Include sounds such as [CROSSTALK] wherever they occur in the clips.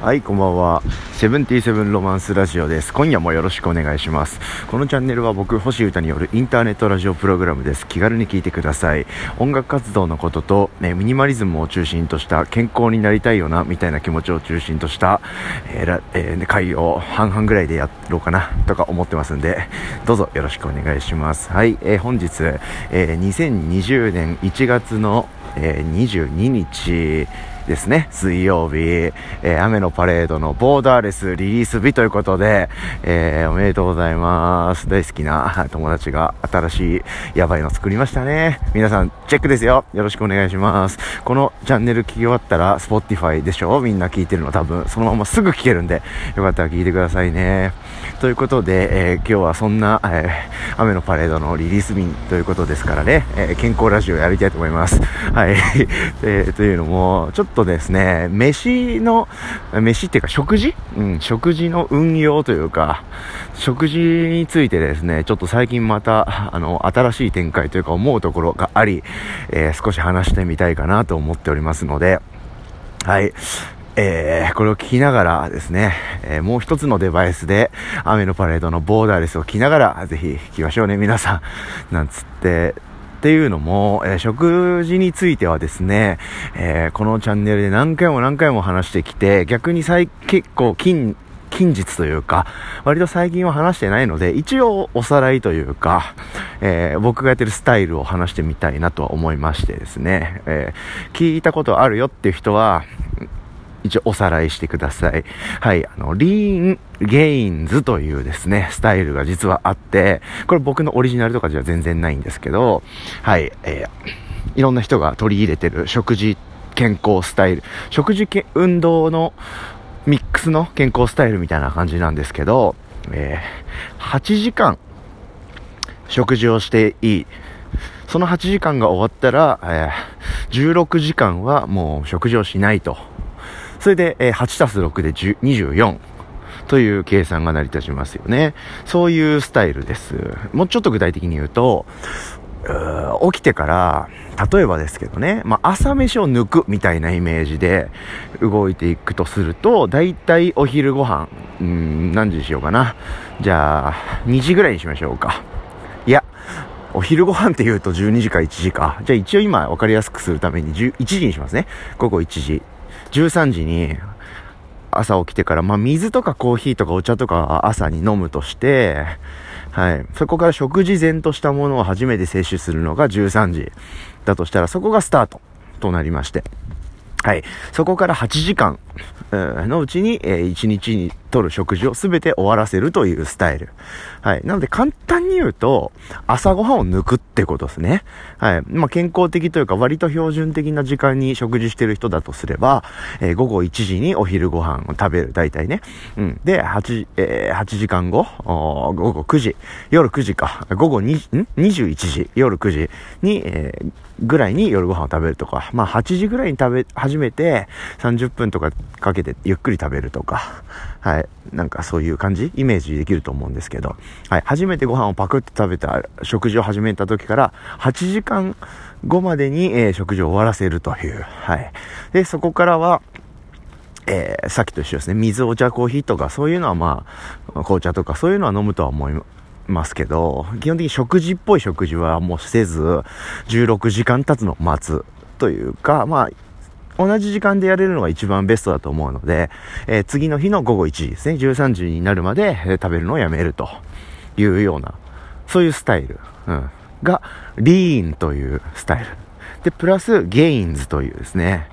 はい、こんばんは。セブンティーセブンロマンスラジオです。今夜もよろしくお願いします。このチャンネルは僕、星歌によるインターネットラジオプログラムです。気軽に聞いてください。音楽活動のことと、ね、ミニマリズムを中心とした健康になりたいよな、みたいな気持ちを中心とした、えーらえー会を半々ぐらいでやろうかな、とか思ってますんで、どうぞよろしくお願いします。はい、えー本日、えー2020年1月の、えー22日、ですね、水曜日、えー雨のパレードのボーダーレスリリース日ということで、えーおめでとうございます。大好きな [LAUGHS] 友達が新しいやばいの作りましたね。皆さん、チェックですよ。よろしくお願いします。このチャンネル聞き終わったら、Spotify でしょ？みんな聞いてるの多分、そのまますぐ聞けるんで、よかったら聞いてくださいね。ということで、えー今日はそんな、えー雨のパレードのリリース日ということですからね、えー健康ラジオやりたいと思います。はい。[LAUGHS] えーというのも、ちょっとですね、飯の、飯っていうか食事？うん、食事の運用というか、食事についてですね、ちょっと最近また、あの、新しい展開というか思うところがあり、えー少し話してみたいかなと思っておりますので、はい。えーこれを聞きながらですね、えーもう一つのデバイスで、雨のパレードのボーダーレスを聞きながら、ぜひ聞きましょうね、皆さん。なんつって、っていうのも、えー食事についてはですね、えーこのチャンネルで何回も何回も話してきて、逆に最、結構近、近日というか、割と最近は話してないので、一応おさらいというか、えー僕がやってるスタイルを話してみたいなとは思いましてですね、え聞いたことあるよっていう人は、一応おさらいしてください。はい、あの、リーンゲインズというですね、スタイルが実はあって、これ僕のオリジナルとかじゃ全然ないんですけど、はい、えーいろんな人が取り入れてる食事健康スタイル、食事け運動のミックスの健康スタイルみたいな感じなんですけど、えー8時間食事をしていい。その8時間が終わったら、えー16時間はもう食事をしないと。それで、えー8たす6で10 24。という計算が成り立ちますよね。そういうスタイルです。もうちょっと具体的に言うと、う起きてから、例えばですけどね、まあ、朝飯を抜くみたいなイメージで動いていくとすると、だいたいお昼ご飯、うん、何時にしようかな。じゃあ、2時ぐらいにしましょうか。いや、お昼ご飯って言うと12時か1時か。じゃあ一応今分かりやすくするために11時にしますね。午後1時。13時に朝起きてから、まあ水とかコーヒーとかお茶とか朝に飲むとして、はい。そこから食事前としたものを初めて摂取するのが13時だとしたら、そこがスタートとなりまして。はい。そこから8時間のうちに、え1日にとる食事を全て終わらせるというスタイル。はい。なので簡単に言うと、朝ごはんを抜くってことですね。はい。まあ、健康的というか割と標準的な時間に食事してる人だとすれば、えー午後1時にお昼ご飯を食べる。大体ね。うん。で、8、えー8時間後、午後9時、夜9時か。午後2、ん ?21 時、夜9時に、えーぐらいに夜ご飯を食べるとか、まあ8時ぐらいに食べ始めて30分とかかけてゆっくり食べるとか、はい、なんかそういう感じ？イメージできると思うんですけど、はい、初めてご飯をパクって食べた食事を始めた時から8時間後までに、えー食事を終わらせるという、はい。で、そこからは、えーさっきと一緒ですね。水、お茶、コーヒーとか、そういうのはまあ、紅茶とか、そういうのは飲むとは思いますけど、基本的に食事っぽい食事はもうせず、16時間経つのを待つというか、まあ、同じ時間でやれるのが一番ベストだと思うので、えー次の日の午後1時ですね、13時になるまで、えー食べるのをやめるというような、そういうスタイル、うん、が、リーンというスタイル。で、プラス、ゲインズというですね、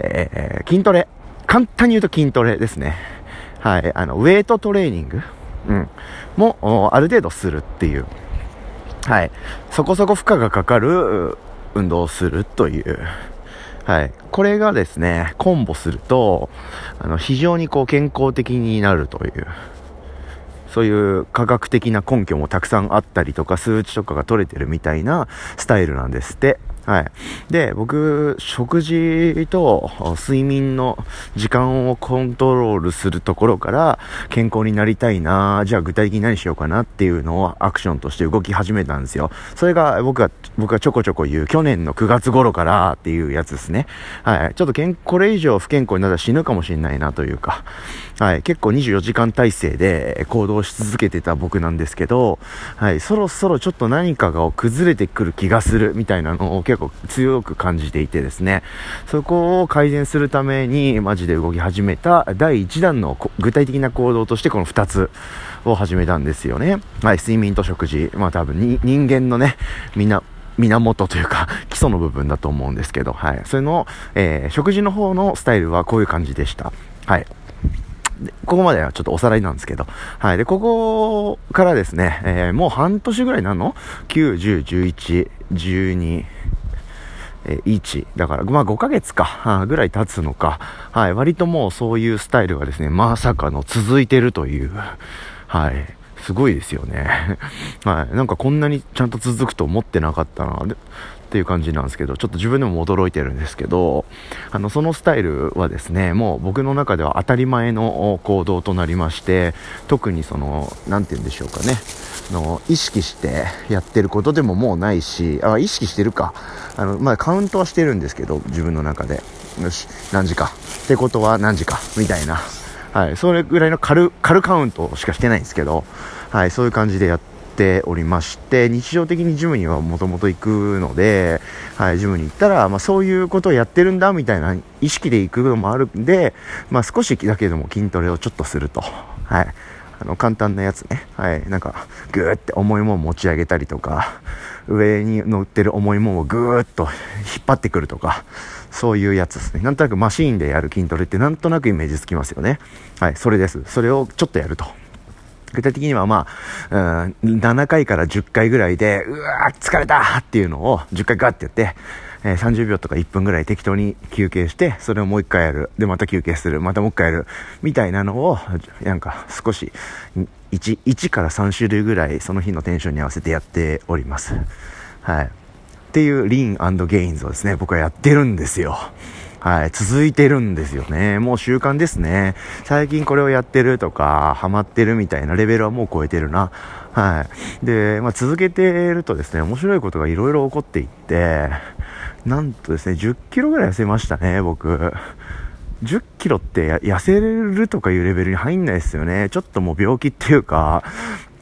えー筋トレ。簡単に言うと筋トレですね。はい。あの、ウェイトトレーニング、うん、も、ある程度するっていう。はい。そこそこ負荷がかかる運動をするという。はい。これがですね、コンボすると、あの、非常にこう健康的になるという。そういう科学的な根拠もたくさんあったりとか、数値とかが取れてるみたいなスタイルなんですって。はい。で、僕、食事と睡眠の時間をコントロールするところから健康になりたいなじゃあ具体的に何しようかなっていうのをアクションとして動き始めたんですよ。それが僕が、僕がちょこちょこ言う去年の9月頃からっていうやつですね。はい。ちょっと健これ以上不健康になったら死ぬかもしれないなというか、はい。結構24時間体制で行動し続けてた僕なんですけど、はい。そろそろちょっと何かが崩れてくる気がするみたいなのを結構結構強く感じていてですね、そこを改善するためにマジで動き始めた第1弾の具体的な行動としてこの2つを始めたんですよね。はい、睡眠と食事。まあ多分人間のね、みんな、源というか、[LAUGHS] 基礎の部分だと思うんですけど、はい。それの、えー、食事の方のスタイルはこういう感じでした。はい。ここまではちょっとおさらいなんですけど。はい。で、ここからですね、えー、もう半年ぐらいなの ?9、10、11、12、え1。だから、まあ5ヶ月か、[LAUGHS] ぐらい経つのか。はい。割ともうそういうスタイルがですね、まさかの続いてるという。はい。すごいですよね。[LAUGHS] はい。なんかこんなにちゃんと続くと思ってなかったな。っていう感じなんですけど、ちょっと自分でも驚いてるんですけど、あの、そのスタイルはですね、もう僕の中では当たり前の行動となりまして、特にその、なんて言うんでしょうかね、の、意識してやってることでももうないし、あ、意識してるか。あの、まあ、カウントはしてるんですけど、自分の中で。よし、何時か。ってことは何時か。みたいな。はい。それぐらいの軽、軽カウントしかしてないんですけど、はい。そういう感じでやって、ておりまして、日常的にジムにはもともと行くので、はい、ジムに行ったら、まあ、そういうことをやってるんだみたいな意識で行くのもあるんで、まあ、少しだけでも筋トレをちょっとすると。はい。あの、簡単なやつね。はい。なんか、ぐーって重いもん持ち上げたりとか、上に乗ってる重いもんをぐーっと引っ張ってくるとか、そういうやつですね。なんとなくマシーンでやる筋トレってなんとなくイメージつきますよね。はい、それです。それをちょっとやると。具体的にはまあ、うん、7回から10回ぐらいで、うわー疲れたっていうのを10回ガッてやって、えー、30秒とか1分ぐらい適当に休憩して、それをもう1回やる。で、また休憩する。またもう1回やる。みたいなのを、なんか少し、1、1から3種類ぐらいその日のテンションに合わせてやっております。はい。っていうリーンゲインズをですね、僕はやってるんですよ。はい、続いてるんですよね。もう習慣ですね。最近これをやってるとか、ハマってるみたいなレベルはもう超えてるな。はい。で、まあ、続けてるとですね、面白いことがいろいろ起こっていって、なんとですね、10キロぐらい痩せましたね、僕。10キロって痩せるとかいうレベルに入んないですよね。ちょっともう病気っていうか、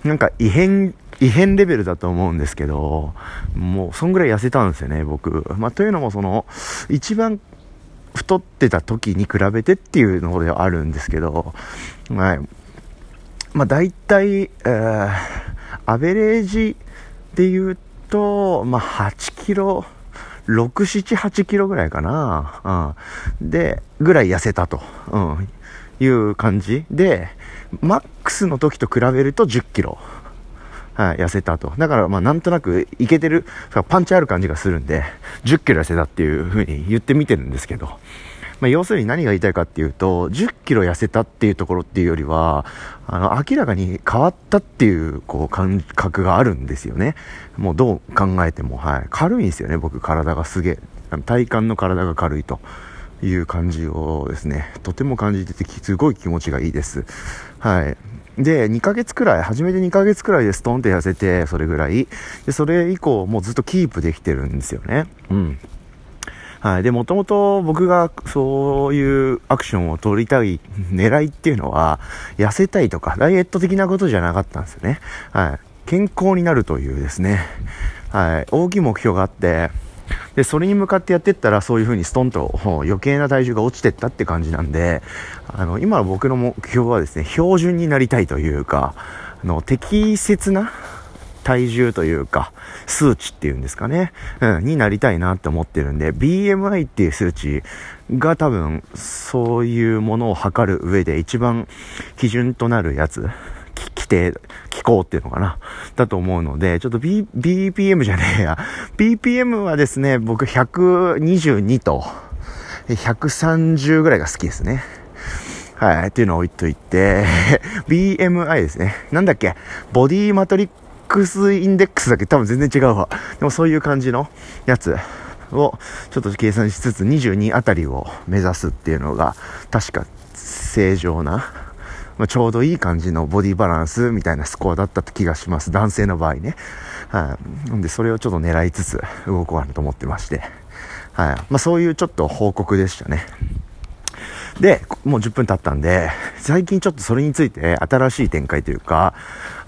なんか異変、異変レベルだと思うんですけど、もうそんぐらい痩せたんですよね、僕。まあ、というのもその、一番太ってた時に比べてっていうのではあるんですけど、はい。まあ大体、えー、アベレージで言うと、まあ8キロ、6、7、8キロぐらいかな。うん。で、ぐらい痩せたと。うん。いう感じで、マックスの時と比べると10キロ。はい、痩せたと。だから、まあ、なんとなく、いけてる、パンチある感じがするんで、10キロ痩せたっていう風に言ってみてるんですけど、まあ、要するに何が言いたいかっていうと、10キロ痩せたっていうところっていうよりは、あの、明らかに変わったっていう、こう、感覚があるんですよね。もうどう考えても、はい。軽いんですよね、僕、体がすげえ。体幹の体が軽いと。いう感じをですね、とても感じてて、すごい気持ちがいいです。はい。で、2ヶ月くらい、初めて2ヶ月くらいでストンって痩せて、それぐらい。で、それ以降、もうずっとキープできてるんですよね。うん。はい。で、もともと僕がそういうアクションを取りたい狙いっていうのは、痩せたいとか、ダイエット的なことじゃなかったんですよね。はい。健康になるというですね、はい。大きい目標があって、で、それに向かってやってったら、そういう風にストンと余計な体重が落ちてったって感じなんで、あの、今の僕の目標はですね、標準になりたいというか、あの、適切な体重というか、数値っていうんですかね、うん、になりたいなって思ってるんで、BMI っていう数値が多分、そういうものを測る上で一番基準となるやつ規定、気候っていうのかな。だと思うので、ちょっと B、BPM じゃねえや。[LAUGHS] BPM はですね、僕122と130ぐらいが好きですね。はい。っていうのを置いといて、[LAUGHS] BMI ですね。なんだっけ？ボディマトリックスインデックスだけ？多分全然違うわ。でもそういう感じのやつをちょっと計算しつつ22あたりを目指すっていうのが確か正常な、まあ、ちょうどいい感じのボディバランスみたいなスコアだった気がします。男性の場合ね。はい、なんでそれをちょっと狙いつつ動こうかなと思ってまして。はい。まあ、そういうちょっと報告でしたね。で、もう10分経ったんで、最近ちょっとそれについて新しい展開というか、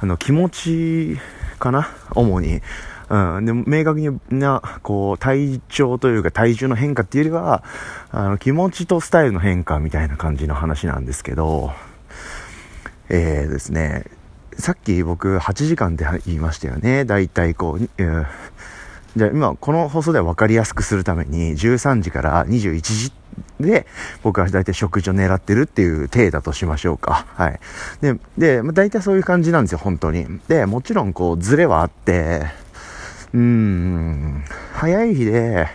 あの、気持ちかな？主に。うん。で、明確にな、こう、体調というか体重の変化っていうよりは、あの、気持ちとスタイルの変化みたいな感じの話なんですけど、えーですね、さっき僕8時間って言いましたよね。だいたいこう、えー、じゃあ今この放送では分かりやすくするために13時から21時で、僕は大体食事を狙ってるっていう体だとしましょうか。はい。で、で、まあ、大体そういう感じなんですよ、本当に。で、もちろんこう、ズレはあって、うーん、早い日で、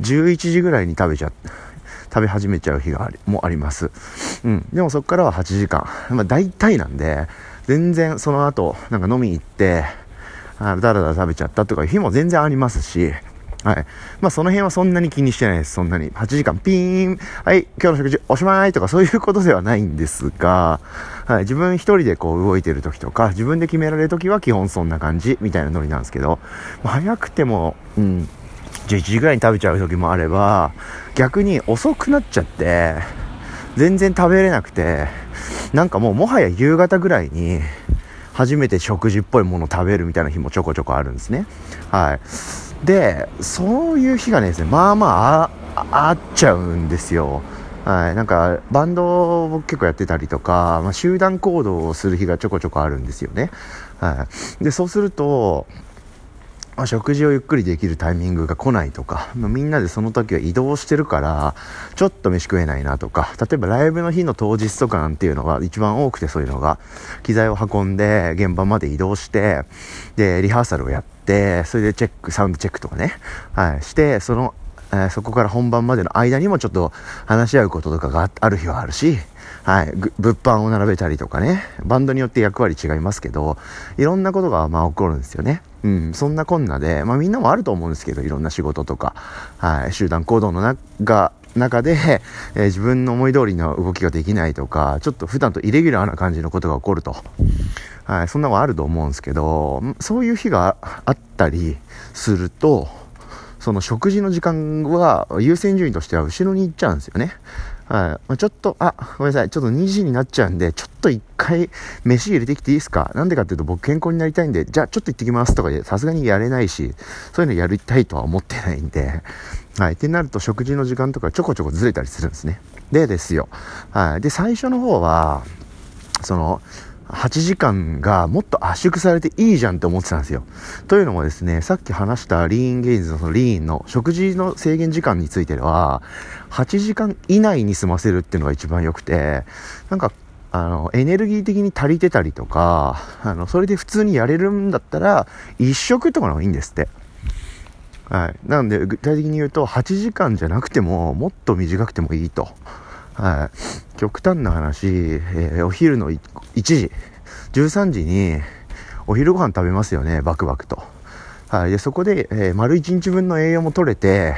11時ぐらいに食べちゃ、食べ始めちゃう日があり、もあります。うん。でもそこからは8時間。まあ大体なんで、全然その後、なんか飲みに行って、あだらだら食べちゃったとかいう日も全然ありますし、はい。まあその辺はそんなに気にしてないです。そんなに。8時間ピーン、はい、今日の食事おしまいとかそういうことではないんですが、はい、自分一人でこう動いてる時とか、自分で決められる時は基本そんな感じみたいなノリなんですけど、まあ、早くても、うん、11時ぐらいに食べちゃう時もあれば、逆に遅くなっちゃって、全然食べれなくて、なんかもうもはや夕方ぐらいに、初めて食事っぽいものを食べるみたいな日もちょこちょこあるんですね。はい。で、そういう日がね、まあまああ、あっちゃうんですよ。はい、なんかバンドを結構やってたりとか、まあ、集団行動をする日がちょこちょこあるんですよね。はい、でそうすると、まあ、食事をゆっくりできるタイミングが来ないとか、まあ、みんなでその時は移動してるからちょっと飯食えないなとか例えばライブの日の当日とかなんていうのが一番多くてそういうのが機材を運んで現場まで移動してでリハーサルをやって、それでチェック、サウンドチェックとかね、はい、して、その、えー、そこから本番までの間にもちょっと話し合うこととかがある日はあるし、はい、物販を並べたりとかね、バンドによって役割違いますけど、いろんなことがまあ起こるんですよね。うん、そんなこんなで、まあみんなもあると思うんですけど、いろんな仕事とか、はい、集団行動の中、中で、えー、自分の思い通りの動きができないとか、ちょっと普段とイレギュラーな感じのことが起こると。はい、そんなのはあると思うんですけど、そういう日があったりすると、その食事の時間は優先順位としては後ろに行っちゃうんですよね。はい。ま、ちょっと、あ、ごめんなさい。ちょっと2時になっちゃうんで、ちょっと一回飯入れてきていいですか？なんでかっていうと僕健康になりたいんで、じゃあちょっと行ってきますとかさすがにやれないし、そういうのやりたいとは思ってないんで、はい。ってなると食事の時間とかちょこちょこずれたりするんですね。でですよ。はい。で、最初の方は、その、8時間がもっと圧縮されていいじゃんって思ってたんですよ。というのもですね、さっき話したリーンゲインズのそのリーンの食事の制限時間については、8時間以内に済ませるっていうのが一番良くて、なんか、あの、エネルギー的に足りてたりとか、あの、それで普通にやれるんだったら、1食とかの方がいいんですって。はい。なので、具体的に言うと、8時間じゃなくても、もっと短くてもいいと。はい。極端な話、えー、お昼の1時、13時にお昼ご飯食べますよね、バクバクと。はい。で、そこで、えー、丸1日分の栄養も取れて、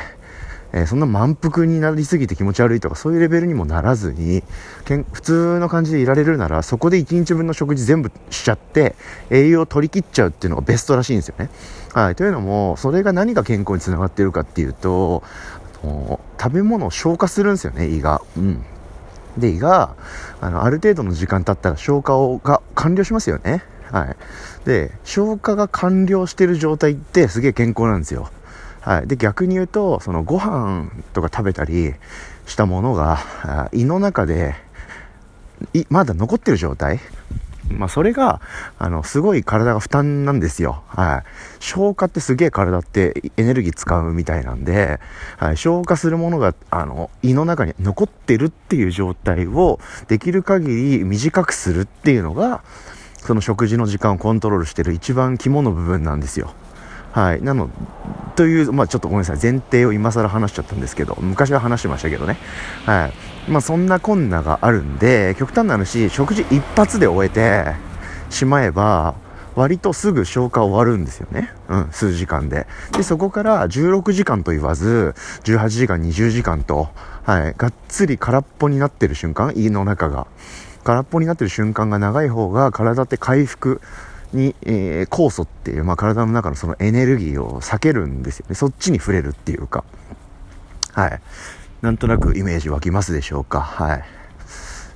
えー、そんな満腹になりすぎて気持ち悪いとかそういうレベルにもならずにけん普通の感じでいられるならそこで1日分の食事全部しちゃって栄養を取り切っちゃうっていうのがベストらしいんですよね。はい、というのもそれが何が健康につながっているかっていうと食べ物を消化するんですよね胃が。うんで胃があのある程度の時間経ったら消化をが完了しますよね。はい。で、消化が完了してる状態ってすげえ健康なんですよ。はい。で、逆に言うと、そのご飯とか食べたりしたものが胃の中でまだ残ってる状態まあ、それが、あの、すごい体が負担なんですよ。はい。消化ってすげえ体ってエネルギー使うみたいなんで、はい。消化するものが、あの、胃の中に残ってるっていう状態を、できる限り短くするっていうのが、その食事の時間をコントロールしてる一番肝の部分なんですよ。はい。なの、という、まあちょっとごめんなさい。前提を今更話しちゃったんですけど、昔は話してましたけどね。はい。まあそんなこんながあるんで、極端な話、食事一発で終えてしまえば、割とすぐ消化終わるんですよね。うん、数時間で。で、そこから16時間と言わず、18時間、20時間と、はい、がっつり空っぽになってる瞬間、胃の中が。空っぽになってる瞬間が長い方が体って回復に、えー、酵素っていう、まあ、体の中のそのエネルギーを避けるんですよね。そっちに触れるっていうか。はい。なんとなくイメージ湧きますでしょうか。はい。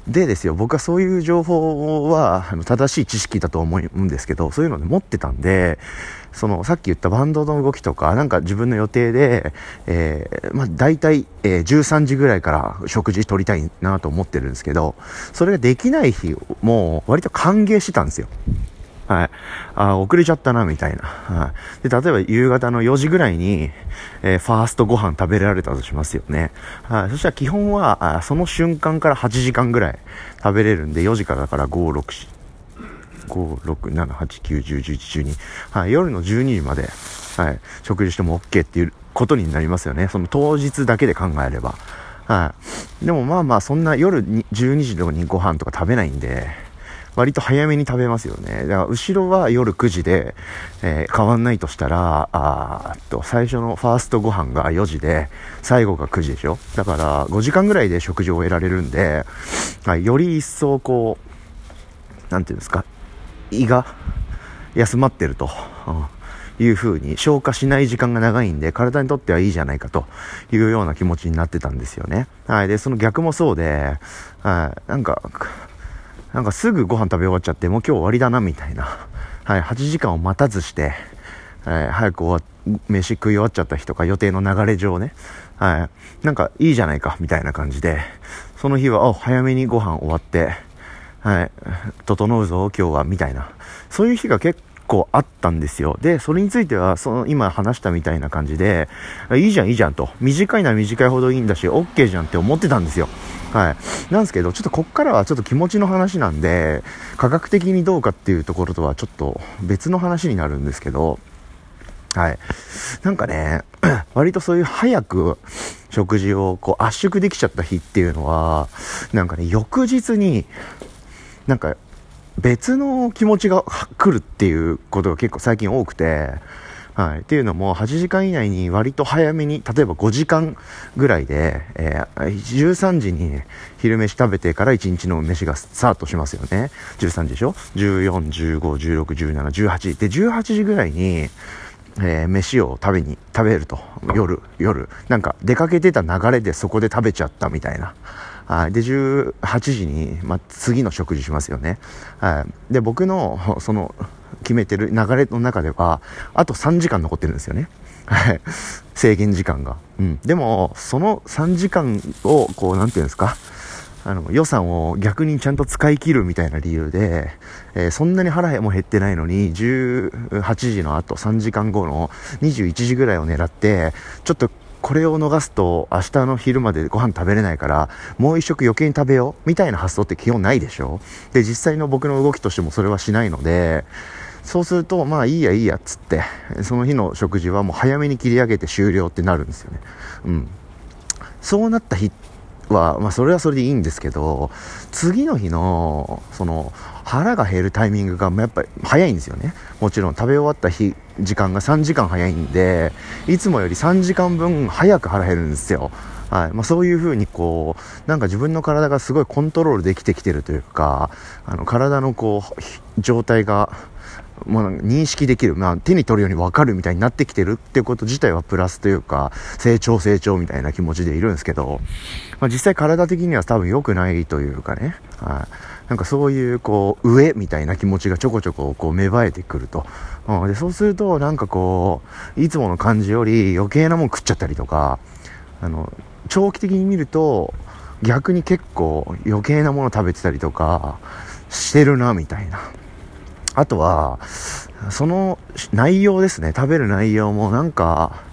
でですよ、僕はそういう情報はあの正しい知識だと思うんですけど、そういうので持ってたんで、そのさっき言ったバンドの動きとか、なんか自分の予定で、えー、まあ大体、えー、13時ぐらいから食事取りたいなと思ってるんですけど、それができない日も割と歓迎してたんですよ。はい。あ、遅れちゃったな、みたいな。はい。で、例えば夕方の4時ぐらいに、えー、ファーストご飯食べられたとしますよね。はい。そしたら基本は、あその瞬間から8時間ぐらい食べれるんで、4時からだから5、6、5、6、7、8、9、10、11、12。はい。夜の12時まで、はい。食事しても OK っていうことになりますよね。その当日だけで考えれば。はい。でもまあまあ、そんな夜に12時とかにご飯とか食べないんで、割と早めに食べますよね。だから後ろは夜9時で、えー、変わんないとしたら、あと、最初のファーストご飯が4時で、最後が9時でしょ？だから5時間ぐらいで食事を終えられるんで、はい、より一層こう、なんていうんですか、胃が休まってると。うんいう風に消化しない時間が長いんで体にとってはいいじゃないかというような気持ちになってたんですよね。はい。で、その逆もそうで、はい。なんか、なんかすぐご飯食べ終わっちゃって、もう今日終わりだな、みたいな。[LAUGHS] はい、8時間を待たずして、えー、早く終わ飯食い終わっちゃった日とか予定の流れ上ね、はい、なんかいいじゃないか、みたいな感じで、その日は、お、早めにご飯終わって、はい、整うぞ、今日は、みたいな。そういう日が結構あったんですよ。で、それについては、その今話したみたいな感じで、いいじゃん、いいじゃんと。短いなら短いほどいいんだし、OK じゃんって思ってたんですよ。はい。なんですけど、ちょっとこっからはちょっと気持ちの話なんで、科学的にどうかっていうところとはちょっと別の話になるんですけど、はい。なんかね、[CLEARS THROAT] 割とそういう早く食事をこう圧縮できちゃった日っていうのは、なんかね、翌日に、なんか別の気持ちが来るっていうことが結構最近多くて、はい。っていうのも、8時間以内に割と早めに、例えば5時間ぐらいで、えー、13時に昼飯食べてから1日の飯がスタートしますよね。13時でしょ ?14、15、16、17、18。で、18時ぐらいに、えー、飯を食べに、食べると。夜、夜。なんか、出かけてた流れでそこで食べちゃったみたいな。はい。で、18時に、まあ、次の食事しますよね。はい。で、僕の、その、決めてる流れの中では、あと3時間残ってるんですよね。はい。[LAUGHS] 制限時間が。うん。でも、その3時間を、こう、なんていうんですか。あの、予算を逆にちゃんと使い切るみたいな理由で、えー、そんなに腹も減ってないのに、18時の後、3時間後の21時ぐらいを狙って、ちょっとこれを逃すと明日の昼までご飯食べれないから、もう一食余計に食べようみたいな発想って基本ないでしょ？で、実際の僕の動きとしてもそれはしないので、そうすると、まあいいやいいやっつって、その日の食事はもう早めに切り上げて終了ってなるんですよね。うん。そうなった日は、まあそれはそれでいいんですけど、次の日の、その、腹が減るタイミングがやっぱり早いんですよね。もちろん食べ終わった日、時間が3時間早いんで、いつもより3時間分早く腹減るんですよ。はい。まあ、そういう風にこう、なんか自分の体がすごいコントロールできてきてるというか、あの、体のこう、状態が、まあ、認識できる、まあ、手に取るように分かるみたいになってきてるってこと自体はプラスというか、成長成長みたいな気持ちでいるんですけど、まあ、実際体的には多分良くないというかね、はい。なんかそういうこう上みたいな気持ちがちょこちょここう芽生えてくると、うん、でそうするとなんかこういつもの感じより余計なもん食っちゃったりとかあの長期的に見ると逆に結構余計なもの食べてたりとかしてるなみたいな。あとはその内容ですね。食べる内容もなんか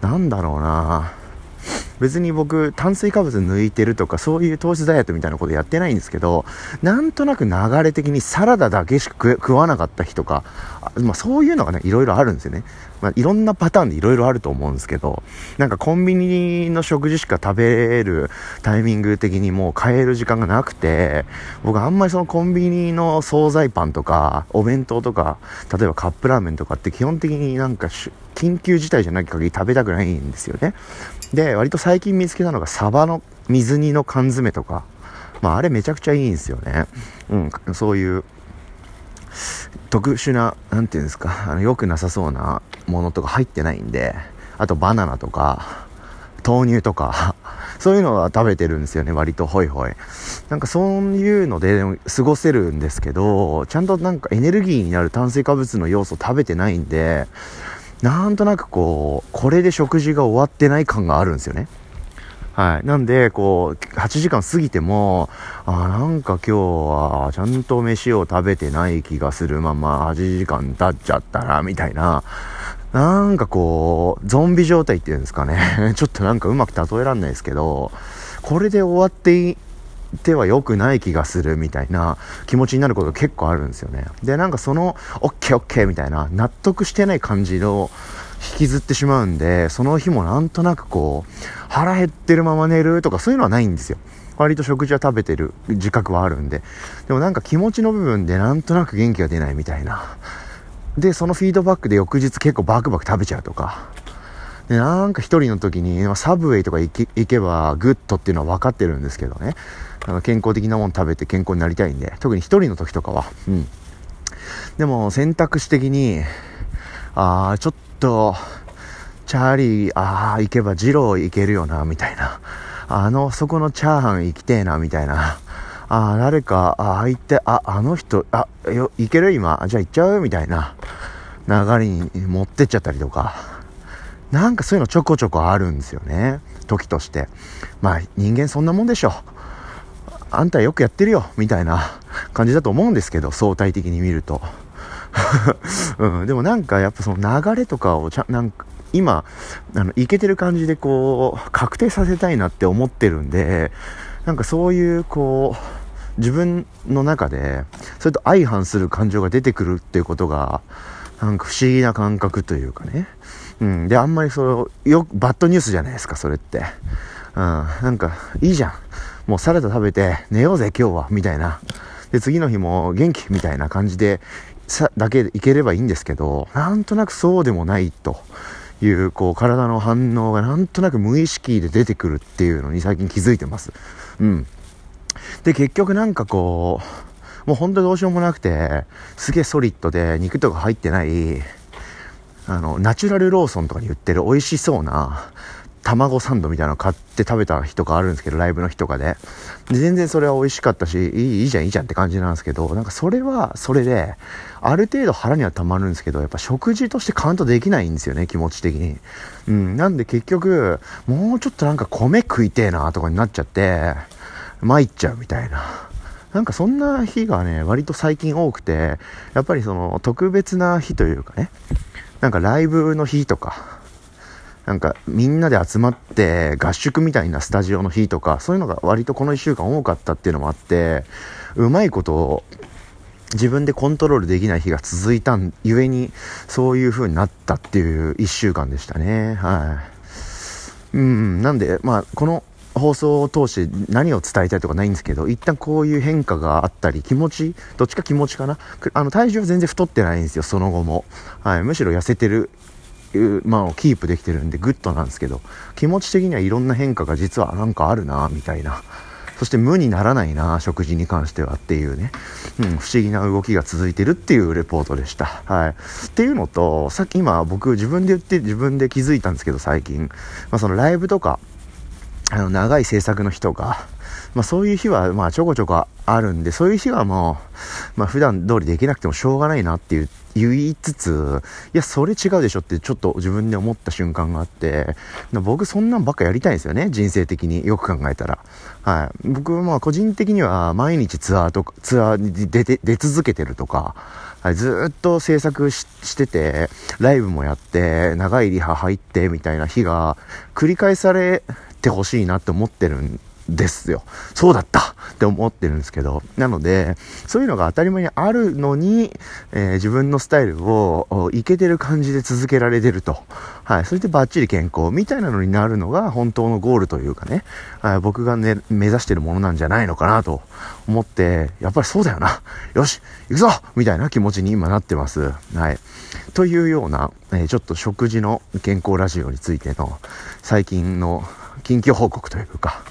なんだろうな。別に僕炭水化物抜いてるとかそういう糖質ダイエットみたいなことやってないんですけどなんとなく流れ的にサラダだけしか食わなかった日とかまあ、そういうのがねいろいろあるんですよね、まあ、いろんなパターンでいろいろあると思うんですけどなんかコンビニの食事しか食べるタイミング的にもう買える時間がなくて僕あんまりそのコンビニの惣菜パンとかお弁当とか例えばカップラーメンとかって基本的になんか緊急事態じゃない限り食べたくないんですよね。で割と最近見つけたのがサバの水煮の缶詰とか。まああれめちゃくちゃいいんですよね。うんそういう特殊な、なんていうんですか、あの、良くなさそうなものとか入ってないんで、あとバナナとか、豆乳とか、[LAUGHS] そういうのは食べてるんですよね、割とホイホイ。なんかそういうので過ごせるんですけど、ちゃんとなんかエネルギーになる炭水化物の要素食べてないんで、なんとなくこう、これで食事が終わってない感があるんですよね。はい。なんで、こう、8時間過ぎても、あ、なんか今日は、ちゃんと飯を食べてない気がするまま8時間経っちゃったな、みたいな。なんかこう、ゾンビ状態っていうんですかね。[LAUGHS] ちょっとなんかうまく例えらんないですけど、これで終わっていては良くない気がするみたいな気持ちになること結構あるんですよね。で、なんかその、オッケーオッケーみたいな、納得してない感じの、引きずってしまうんで、その日もなんとなくこう、腹減ってるまま寝るとかそういうのはないんですよ。割と食事は食べてる自覚はあるんで。でもなんか気持ちの部分でなんとなく元気が出ないみたいな。で、そのフィードバックで翌日結構バクバク食べちゃうとか。で、なんか一人の時に、サブウェイとか行けばグッドっていうのは分かってるんですけどね。なんか健康的なもの食べて健康になりたいんで。特に一人の時とかは。うん。でも選択肢的に、ああ、ちょっと、チャーリー、ああ、行けば二郎行けるよな、みたいな。あの、そこのチャーハン行きてえな、みたいな。ああ、誰か、ああ、行って、あ、あの人、あ、よ、行ける？今、じゃあ行っちゃう？みたいな流れに持ってっちゃったりとか。なんかそういうのちょこちょこあるんですよね。時として。まあ、人間そんなもんでしょ。あんたよくやってるよ、みたいな感じだと思うんですけど、相対的に見ると。[LAUGHS] うん、でもなんかやっぱその流れとかをちゃなんか今いけてる感じでこう確定させたいなって思ってるんでなんかそういうこう自分の中でそれと相反する感情が出てくるっていうことがなんか不思議な感覚というかね、うん、であんまりそれよバッドニュースじゃないですかそれって、うん、なんかいいじゃん。もうサラダ食べて寝ようぜ今日はみたいな。で次の日も元気？みたいな感じでだけでいければいいんですけど、なんとなくそうでもないという、こう、体の反応がなんとなく無意識で出てくるっていうのに最近気づいてます。うん。で、結局なんかこう、もうほんとどうしようもなくて、すげえソリッドで肉とか入ってない、あの、ナチュラルローソンとかに売ってる美味しそうな、卵サンドみたいなの買って食べた日とかあるんですけど、ライブの日とかで。で全然それは美味しかったし、いいいいじゃんいいじゃんって感じなんですけど、なんかそれはそれで、ある程度腹にはたまるんですけど、やっぱ食事としてカウントできないんですよね、気持ち的に。うん、なんで結局、もうちょっとなんか米食いてえなとかになっちゃって、参っちゃうみたいな。なんかそんな日がね、割と最近多くて、やっぱりその特別な日というかね、なんかライブの日とか、なんかみんなで集まって合宿みたいなスタジオの日とか、そういうのが割とこの1週間多かったっていうのもあって、うまいことを自分でコントロールできない日が続いたん、ゆえにそういう風になったっていう1週間でしたね。はい。うん、なんで、まあ、この放送を通して何を伝えたいとかないんですけど、一旦こういう変化があったり、気持ち、どっちか気持ちかな。あの、体重は全然太ってないんですよ、その後も。はい、むしろ痩せてるまあ、キープできてるんでグッドなんですけど気持ち的にはいろんな変化が実はなんかあるなみたいなそして無にならないな食事に関してはっていうね、うん、不思議な動きが続いてるっていうレポートでした。はい。っていうのと、さっき今僕自分で言って自分で気づいたんですけど最近、まあ、そのライブとか、あの長い制作の日とか、まあそういう日はまあちょこちょこあるんで、そういう日はもう、まあ普段通りできなくてもしょうがないなっていう言いつつ、いや、それ違うでしょってちょっと自分で思った瞬間があって、僕そんなんばっかやりたいんですよね、人生的によく考えたら。はい。僕はまあ個人的には毎日ツアーとか、ツアーに出て、出続けてるとか、はい、ずっと制作してて、ライブもやって、長いリハ入ってみたいな日が繰り返されてほしいなって思ってるんですよ。そうだったって思ってるんですけど。なので、そういうのが当たり前にあるのに、えー、自分のスタイルをいけてる感じで続けられてると。はい。それでバッチリ健康みたいなのになるのが本当のゴールというかね、はい、僕がね、目指してるものなんじゃないのかなと思って、やっぱりそうだよな。よし、行くぞみたいな気持ちに今なってます。はい。というような、えー、ちょっと食事の健康ラジオについての最近の近況報告というか、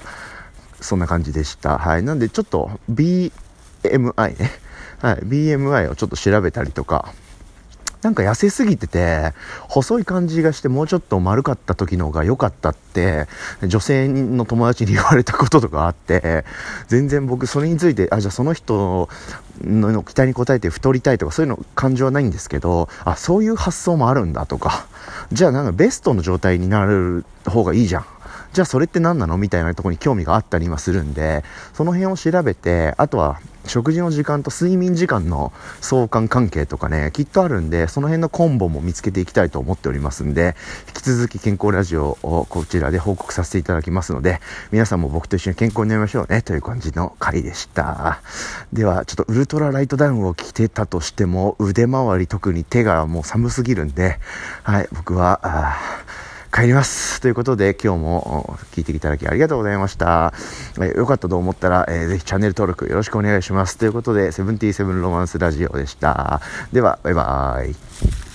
そんな感じでした。はい。なんでちょっと BMI ね。はい。BMI をちょっと調べたりとか、なんか痩せすぎてて、細い感じがしてもうちょっと丸かった時の方が良かったって、女性の友達に言われたこととかあって、全然僕それについて、あ、じゃあその人の期待に応えて太りたいとかそういうの感情はないんですけど、あ、そういう発想もあるんだとか、じゃあなんかベストの状態になる方がいいじゃん。じゃあそれって何なの？みたいなところに興味があったり今するんで、その辺を調べて、あとは食事の時間と睡眠時間の相関関係とかね、きっとあるんで、その辺のコンボも見つけていきたいと思っておりますんで、引き続き健康ラジオをこちらで報告させていただきますので、皆さんも僕と一緒に健康になりましょうね、という感じの回でした。では、ちょっとウルトラライトダウンを着てたとしても、腕周り特に手がもう寒すぎるんで、はい、僕は、帰ります。ということで、今日も聞いていただきありがとうございました。えー、よかったと思ったら、えー、ぜひチャンネル登録よろしくお願いします。ということで、セブンティーセブンロマンスラジオでした。では、バイバーイ。